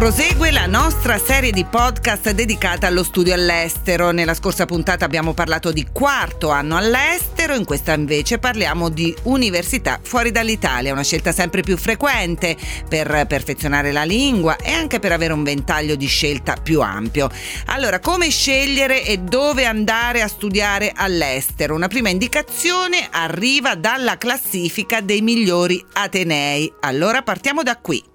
Prosegue la nostra serie di podcast dedicata allo studio all'estero. Nella scorsa puntata abbiamo parlato di quarto anno all'estero, in questa invece parliamo di università fuori dall'Italia, una scelta sempre più frequente per perfezionare la lingua e anche per avere un ventaglio di scelta più ampio. Allora, come scegliere e dove andare a studiare all'estero? Una prima indicazione arriva dalla classifica dei migliori atenei. Allora partiamo da qui.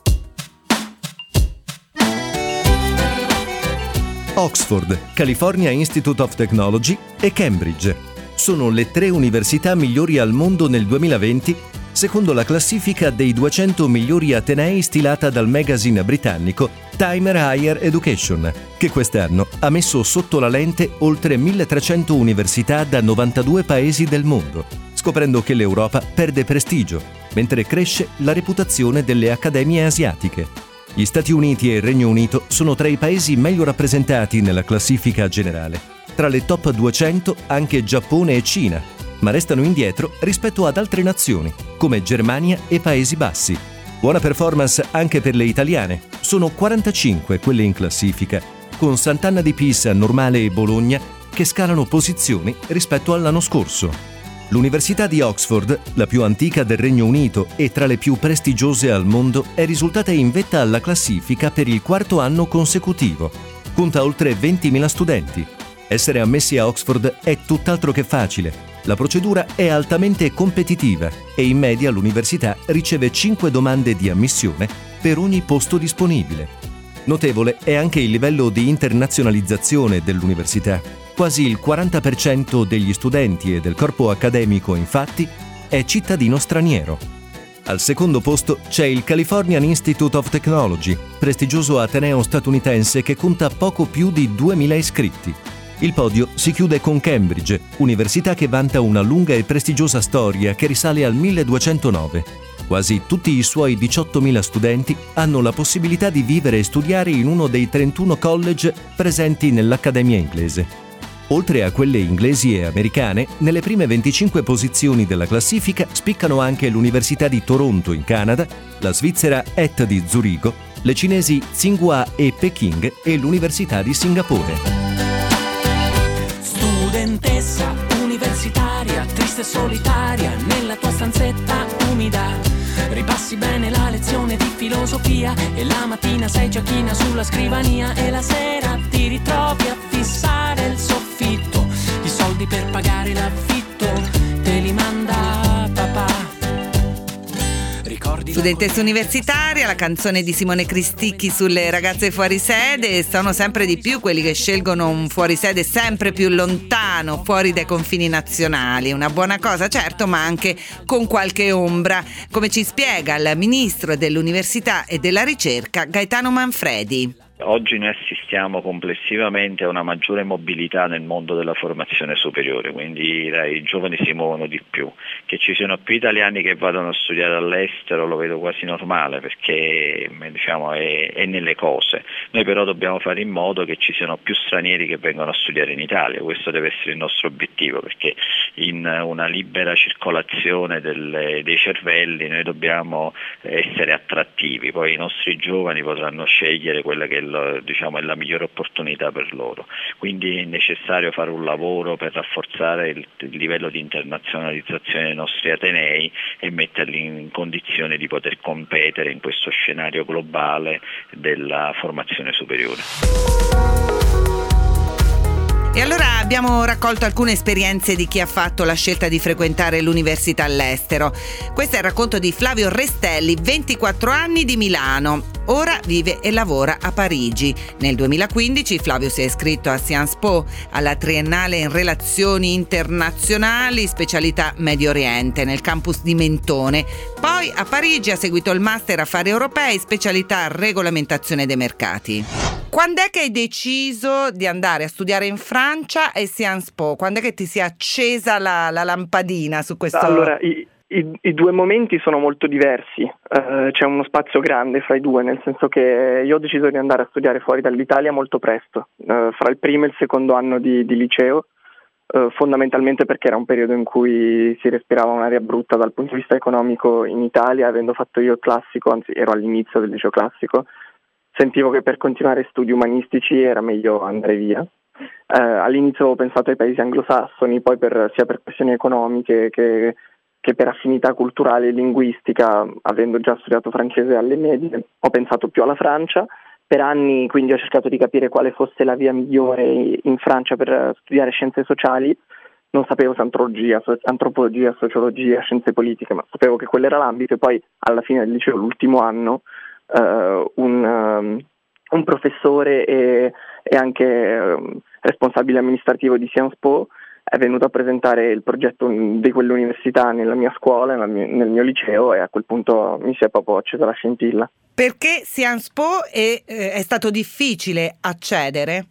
Oxford, California Institute of Technology e Cambridge. Sono le tre università migliori al mondo nel 2020, secondo la classifica dei 200 migliori atenei stilata dal magazine britannico Timer Higher Education, che quest'anno ha messo sotto la lente oltre 1300 università da 92 paesi del mondo, scoprendo che l'Europa perde prestigio, mentre cresce la reputazione delle accademie asiatiche. Gli Stati Uniti e il Regno Unito sono tra i paesi meglio rappresentati nella classifica generale. Tra le top 200 anche Giappone e Cina, ma restano indietro rispetto ad altre nazioni, come Germania e Paesi Bassi. Buona performance anche per le italiane. Sono 45 quelle in classifica, con Sant'Anna di Pisa, Normale e Bologna che scalano posizioni rispetto all'anno scorso. L'Università di Oxford, la più antica del Regno Unito e tra le più prestigiose al mondo, è risultata in vetta alla classifica per il quarto anno consecutivo. Conta oltre 20.000 studenti. Essere ammessi a Oxford è tutt'altro che facile. La procedura è altamente competitiva e in media l'università riceve 5 domande di ammissione per ogni posto disponibile. Notevole è anche il livello di internazionalizzazione dell'università. Quasi il 40% degli studenti e del corpo accademico, infatti, è cittadino straniero. Al secondo posto c'è il Californian Institute of Technology, prestigioso ateneo statunitense che conta poco più di 2000 iscritti. Il podio si chiude con Cambridge, università che vanta una lunga e prestigiosa storia che risale al 1209. Quasi tutti i suoi 18.000 studenti hanno la possibilità di vivere e studiare in uno dei 31 college presenti nell'Accademia inglese. Oltre a quelle inglesi e americane, nelle prime 25 posizioni della classifica spiccano anche l'Università di Toronto in Canada, la Svizzera ETH di Zurigo, le cinesi Tsinghua e Peking e l'Università di Singapore. Studentessa universitaria, triste e solitaria, nella tua stanzetta umida. Ripassi bene la lezione di filosofia e la mattina sei già china sulla scrivania e la sera ti ritrovi a fissare il soffitto soldi per pagare l'affitto, te li manda papà. Studentessa universitaria, la canzone di Simone Cristicchi sulle ragazze fuori sede, sono sempre di più quelli che scelgono un fuorisede sempre più lontano, fuori dai confini nazionali. Una buona cosa, certo, ma anche con qualche ombra, come ci spiega il ministro dell'Università e della Ricerca Gaetano Manfredi. Oggi noi assistiamo complessivamente a una maggiore mobilità nel mondo della formazione superiore, quindi i giovani si muovono di più. Che ci siano più italiani che vadano a studiare all'estero lo vedo quasi normale perché diciamo, è, è, nelle cose. Noi però dobbiamo fare in modo che ci siano più stranieri che vengono a studiare in Italia, questo deve essere il nostro obiettivo perché in una libera circolazione delle, dei cervelli noi dobbiamo essere attrattivi, poi i nostri giovani potranno scegliere quella che è il, diciamo, è la migliore opportunità per loro. Quindi è necessario fare un lavoro per rafforzare il, il livello di internazionalizzazione dei nostri atenei e metterli in condizione di poter competere in questo scenario globale della formazione superiore. E allora abbiamo raccolto alcune esperienze di chi ha fatto la scelta di frequentare l'università all'estero. Questo è il racconto di Flavio Restelli, 24 anni di Milano. Ora vive e lavora a Parigi. Nel 2015 Flavio si è iscritto a Sciences Po, alla triennale in relazioni internazionali, specialità Medio Oriente, nel campus di Mentone. Poi a Parigi ha seguito il master affari europei, specialità regolamentazione dei mercati. Quando è che hai deciso di andare a studiare in Francia e Sciences Po? Quando è che ti si è accesa la, la lampadina su questo? Allora, i, i, due momenti sono molto diversi, uh, c'è uno spazio grande fra i due, nel senso che io ho deciso di andare a studiare fuori dall'Italia molto presto, uh, fra il primo e il secondo anno di, di liceo, uh, fondamentalmente perché era un periodo in cui si respirava un'aria brutta dal punto di vista economico in Italia, avendo fatto io classico, anzi ero all'inizio del liceo classico, sentivo che per continuare studi umanistici era meglio andare via. all'inizio avevo pensato ai paesi anglosassoni, poi per, sia per questioni economiche che che per affinità culturale e linguistica, avendo già studiato francese alle medie, ho pensato più alla Francia. Per anni quindi ho cercato di capire quale fosse la via migliore in Francia per studiare scienze sociali. Non sapevo se antropologia, antropologia, sociologia, scienze politiche, ma sapevo che quello era l'ambito e poi alla fine del liceo, l'ultimo anno, un, um, un, professore e, e anche um, responsabile amministrativo di Sciences Po è venuto a presentare il progetto di quell'università nella mia scuola, nel mio, nel mio liceo e a quel punto mi si è proprio accesa la scintilla. Perché Sciences Po è, eh, è stato difficile accedere?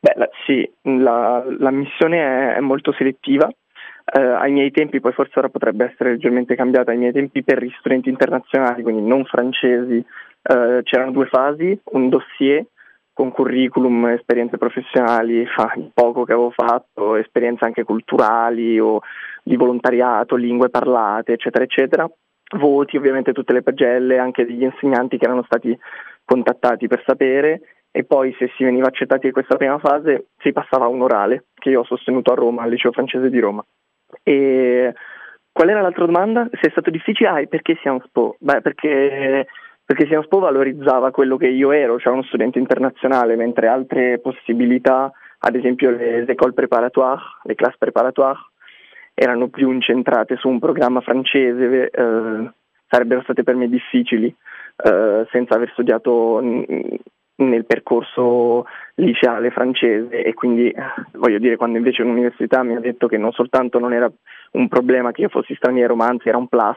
Beh, la, sì, la, la, missione è, è molto selettiva. Eh, ai miei tempi, poi forse ora potrebbe essere leggermente cambiata, ai miei tempi per gli studenti internazionali, quindi non francesi, eh, c'erano due fasi, un dossier con curriculum, esperienze professionali, fa poco che avevo fatto, esperienze anche culturali o di volontariato, lingue parlate, eccetera, eccetera. Voti, ovviamente tutte le pagelle, anche degli insegnanti che erano stati contattati per sapere e poi se si veniva accettati in questa prima fase si passava a un orale che io ho sostenuto a Roma, al liceo francese di Roma. E qual era l'altra domanda? Se è stato difficile, ah, perché Sciences Po? Beh, perché perché Sciences Po valorizzava quello che io ero, cioè uno studente internazionale, mentre altre possibilità, ad esempio le écoles préparatoires, le classes préparatoires, erano più incentrate su un programma francese, eh, sarebbero state per me difficili eh, senza aver studiato n- nel percorso liceale francese. E quindi voglio dire quando invece l'università mi ha detto che non soltanto non era un problema che io fossi straniero ma anzi era un plus,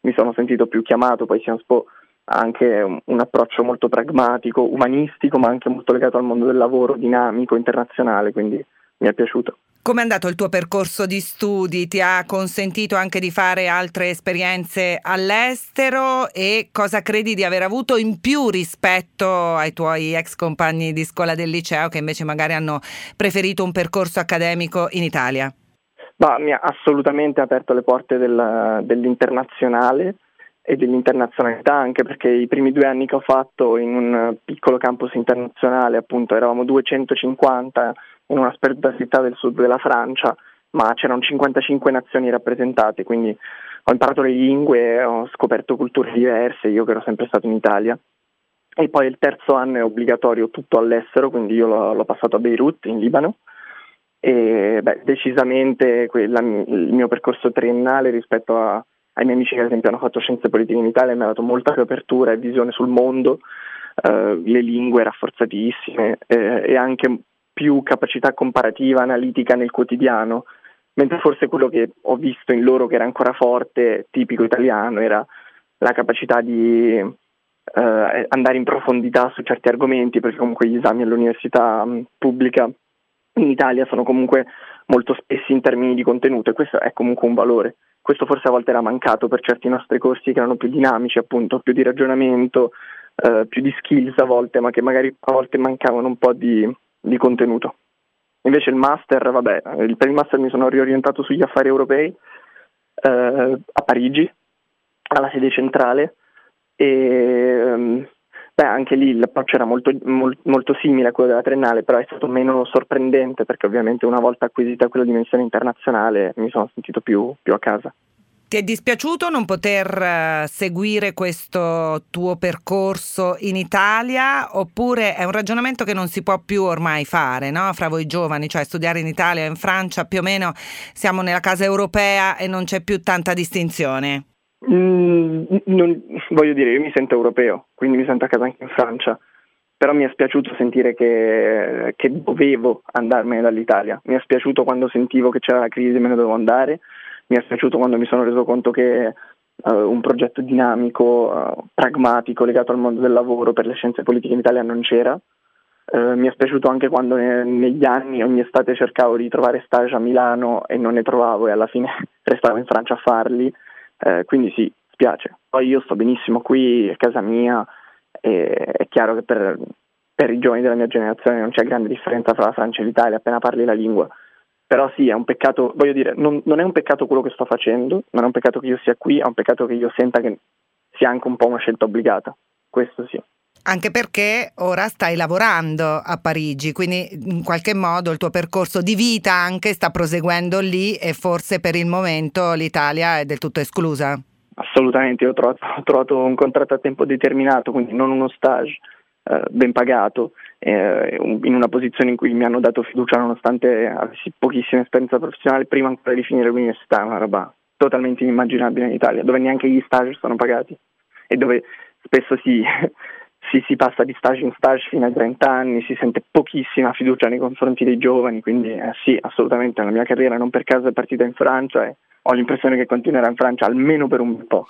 mi sono sentito più chiamato, poi Sciences Po ha anche un, approccio molto pragmatico, umanistico, ma anche molto legato al mondo del lavoro, dinamico, internazionale, quindi mi è piaciuto. Come è andato il tuo percorso di studi? Ti ha consentito anche di fare altre esperienze all'estero e cosa credi di aver avuto in più rispetto ai tuoi ex compagni di scuola del liceo che invece magari hanno preferito un percorso accademico in Italia? Ma mi ha assolutamente aperto le porte del, dell'internazionale e dell'internazionalità, anche perché i primi due anni che ho fatto in un piccolo campus internazionale, appunto eravamo 250 in una sperduta città del sud della Francia, ma c'erano 55 nazioni rappresentate, quindi ho imparato le lingue, ho scoperto culture diverse, io che ero sempre stato in Italia. E poi il terzo anno è obbligatorio tutto all'estero, quindi io l'ho, l'ho passato a Beirut, in Libano, e beh, decisamente quella, il mio percorso triennale rispetto a ai miei amici che ad esempio hanno fatto scienze politiche in Italia mi ha dato molta più apertura e visione sul mondo, eh, le lingue rafforzatissime eh, e anche più capacità comparativa, analitica nel quotidiano, mentre forse quello che ho visto in loro che era ancora forte, tipico italiano, era la capacità di eh, andare in profondità su certi argomenti, perché comunque gli esami all'università mh, pubblica in Italia sono comunque molto spessi in termini di contenuto e questo è comunque un valore questo forse a volte era mancato per certi nostri corsi che erano più dinamici, appunto, più di ragionamento, eh, più di skills a volte, ma che magari a volte mancavano un po' di, di contenuto. Invece il master, vabbè, per il master mi sono riorientato sugli affari europei eh, a Parigi, alla sede centrale, e anche lì l'approccio era molto, molto, molto, simile a quello della triennale, però è stato meno sorprendente perché ovviamente una volta acquisita quella dimensione internazionale mi sono sentito più, più a casa. Ti è dispiaciuto non poter eh, seguire questo tuo percorso in Italia oppure è un ragionamento che non si può più ormai fare no? fra voi giovani, cioè studiare in Italia o in Francia più o meno siamo nella casa europea e non c'è più tanta distinzione? Mm, non, voglio dire, io mi sento europeo, quindi mi sento a casa anche in Francia, però mi è spiaciuto sentire che, che dovevo andarmene dall'Italia, mi è spiaciuto quando sentivo che c'era la crisi e me ne dovevo andare, mi è spiaciuto quando mi sono reso conto che uh, un progetto dinamico, uh, pragmatico, legato al mondo del lavoro per le scienze politiche in Italia non c'era. Uh, mi è spiaciuto anche quando ne, negli anni ogni estate cercavo di trovare stage a Milano e non ne trovavo e alla fine restavo in Francia a farli eh, quindi sì, spiace. Poi io sto benissimo qui, è casa mia, è chiaro che per, per i giovani della mia generazione non c'è grande differenza fra la Francia e l'Italia appena parli la lingua. Però sì, è un peccato, voglio dire, non, non, è un peccato quello che sto facendo, non è un peccato che io sia qui, è un peccato che io senta che sia anche un po' una scelta obbligata. Questo sì. Anche perché ora stai lavorando a Parigi, quindi in qualche modo il tuo percorso di vita anche sta proseguendo lì e forse per il momento l'Italia è del tutto esclusa. Assolutamente, ho trovato, ho trovato un contratto a tempo determinato, quindi non uno stage eh, ben pagato, eh, in una posizione in cui mi hanno dato fiducia nonostante avessi pochissima esperienza professionale prima ancora di finire l'università, una roba totalmente inimmaginabile in Italia, dove neanche gli stage sono pagati e dove spesso si, si, si, passa di stage in stage fino ai 30 anni, si sente pochissima fiducia nei confronti dei giovani, quindi eh, sì, assolutamente la mia carriera non per caso è partita in Francia e ho l'impressione che continuerà in Francia almeno per un po'.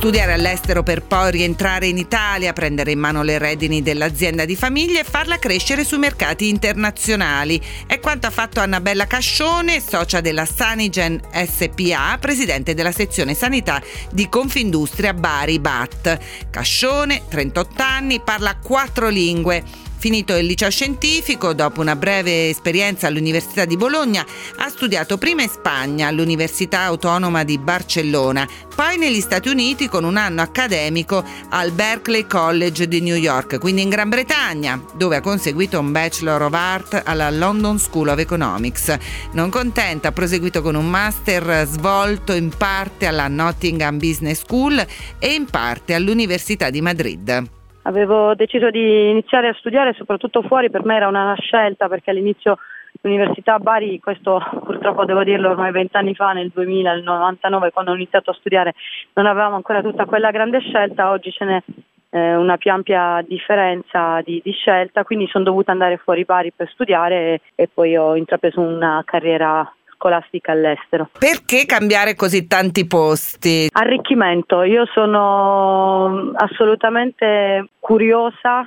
Studiare all'estero per poi rientrare in Italia, prendere in mano le redini dell'azienda di famiglia e farla crescere sui mercati internazionali. È quanto ha fatto Annabella Cascione, socia della Sanigen SPA, presidente della sezione sanità di Confindustria Bari BAT. Cascione, 38 anni, parla quattro lingue Finito il liceo scientifico, dopo una breve esperienza all'Università di Bologna, ha studiato prima in Spagna all'Università Autonoma di Barcellona, poi negli Stati Uniti con un anno accademico al Berkeley College di New York, quindi in Gran Bretagna, dove ha conseguito un Bachelor of Art alla London School of Economics. Non contenta, ha proseguito con un master svolto in parte alla Nottingham Business School e in parte all'Università di Madrid. Avevo deciso di iniziare a studiare soprattutto fuori, per me era una scelta perché all'inizio l'università a Bari, questo purtroppo devo dirlo ormai vent'anni fa, nel 2000, nel 99 quando ho iniziato a studiare non avevamo ancora tutta quella grande scelta, oggi ce n'è eh, una più ampia differenza di, di, scelta, quindi sono dovuta andare fuori Bari per studiare e, e poi ho intrapreso una carriera scolastica all'estero. Perché cambiare così tanti posti? Arricchimento, io sono assolutamente curiosa,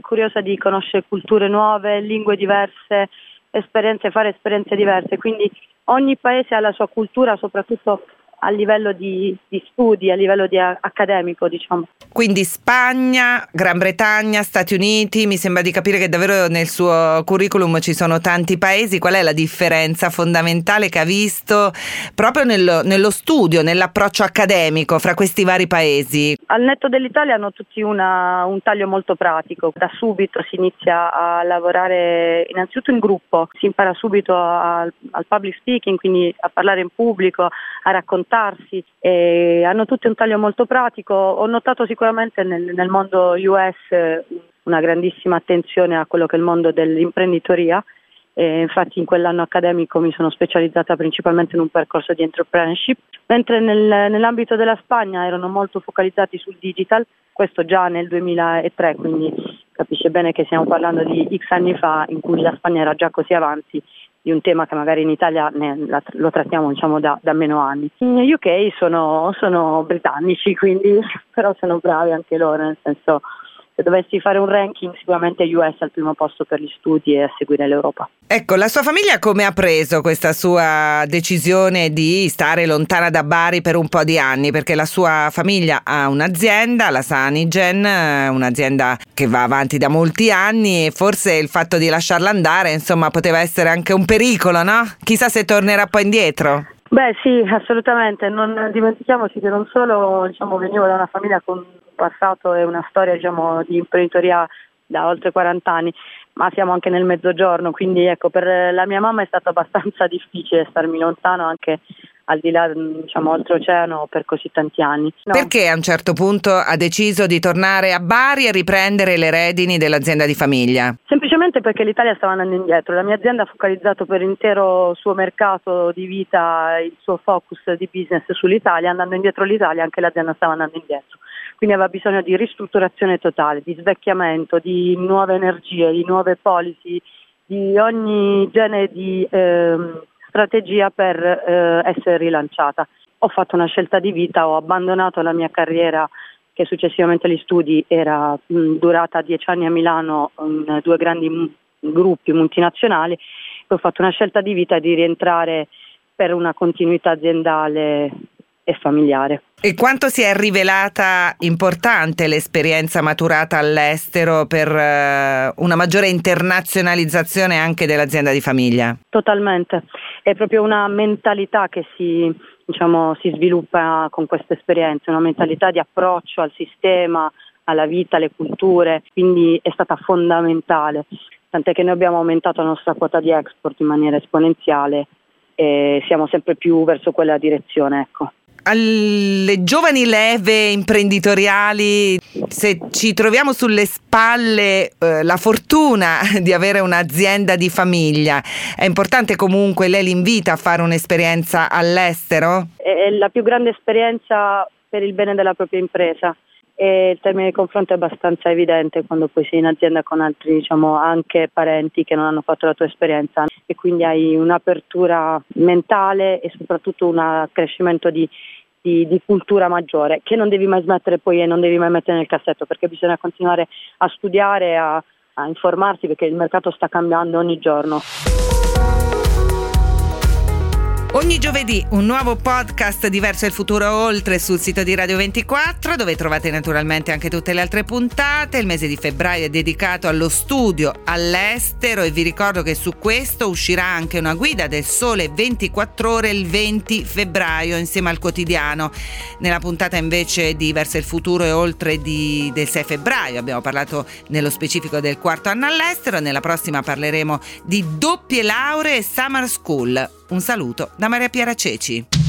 curiosa di conoscere culture nuove, lingue diverse, esperienze, fare esperienze diverse, quindi ogni paese ha la sua cultura, soprattutto a livello di, di studi, a livello di accademico, diciamo. Quindi Spagna, Gran Bretagna, Stati Uniti, mi sembra di capire che davvero nel suo curriculum ci sono tanti paesi. Qual è la differenza fondamentale che ha visto proprio nello, nello studio, nell'approccio accademico fra questi vari paesi? Al netto dell'Italia hanno tutti una, un taglio molto pratico. Da subito si inizia a lavorare innanzitutto in gruppo, si impara subito al, al public speaking, quindi a parlare in pubblico, a raccontarsi. E hanno tutti un taglio molto pratico. Ho notato sicuramente nel, nel mondo US una grandissima attenzione a quello che è il mondo dell'imprenditoria. E infatti in quell'anno accademico mi sono specializzata principalmente in un percorso di entrepreneurship, mentre nel, nell'ambito della Spagna erano molto focalizzati sul digital, questo già nel 2003, quindi capisce bene che stiamo parlando di X anni fa in cui la Spagna era già così avanti di un tema che magari in Italia ne, la, lo trattiamo diciamo, da, da, meno anni. In UK sono, sono britannici, quindi però sono bravi anche loro, nel senso se dovessi fare un ranking sicuramente US al primo posto per gli studi e a seguire l'Europa. Ecco, la sua famiglia come ha preso questa sua decisione di stare lontana da Bari per un po' di anni? Perché la sua famiglia ha un'azienda, la Sanigen, un'azienda che va avanti da molti anni e forse il fatto di lasciarla andare, insomma, poteva essere anche un pericolo, no? Chissà se tornerà poi indietro. Beh sì, assolutamente, non dimentichiamoci che non solo diciamo, venivo da una famiglia con passato e una storia diciamo, di imprenditoria da oltre 40 anni, ma siamo anche nel mezzogiorno, quindi ecco, per la mia mamma è stato abbastanza difficile starmi lontano anche al di là, diciamo, oltreoceano per così tanti anni. No. Perché a un certo punto ha deciso di tornare a Bari e riprendere le redini dell'azienda di famiglia? Semplicemente perché l'Italia stava andando indietro, la mia azienda ha focalizzato per l'intero suo mercato di vita, il suo focus di business sull'Italia, andando indietro l'Italia anche l'azienda stava andando indietro quindi aveva bisogno di ristrutturazione totale, di svecchiamento, di nuove energie, di nuove policy, di ogni genere di eh, strategia per eh, essere rilanciata. Ho fatto una scelta di vita, ho abbandonato la mia carriera che successivamente agli studi era mh, durata dieci anni a Milano in due grandi m- gruppi multinazionali, ho fatto una scelta di vita di rientrare per una continuità aziendale e familiare. E quanto si è rivelata importante l'esperienza maturata all'estero per uh, una maggiore internazionalizzazione anche dell'azienda di famiglia? Totalmente, è proprio una mentalità che si, diciamo, si sviluppa con questa esperienza, una mentalità di approccio al sistema, alla vita, alle culture, quindi è stata fondamentale, tant'è che noi abbiamo aumentato la nostra quota di export in maniera esponenziale e siamo sempre più verso quella direzione. Ecco alle giovani leve imprenditoriali, se ci troviamo sulle spalle eh, la fortuna di avere un'azienda di famiglia, è importante comunque, lei li invita a fare un'esperienza all'estero? È la più grande esperienza per il bene della propria impresa e il termine di confronto è abbastanza evidente quando poi sei in azienda con altri, diciamo, anche parenti che non hanno fatto la tua esperienza e quindi hai un'apertura mentale e soprattutto un accrescimento di, di, di, cultura maggiore che non devi mai smettere poi e non devi mai mettere nel cassetto perché bisogna continuare a studiare, a, a informarsi perché il mercato sta cambiando ogni giorno. Ogni giovedì un nuovo podcast diverso il futuro oltre sul sito di Radio 24 dove trovate naturalmente anche tutte le altre puntate. Il mese di febbraio è dedicato allo studio all'estero e vi ricordo che su questo uscirà anche una guida del sole 24 ore il 20 febbraio insieme al quotidiano. Nella puntata invece di Verso il futuro e oltre di, del 6 febbraio abbiamo parlato nello specifico del quarto anno all'estero. Nella prossima parleremo di doppie lauree e summer school. Un saluto da Maria Piera Ceci.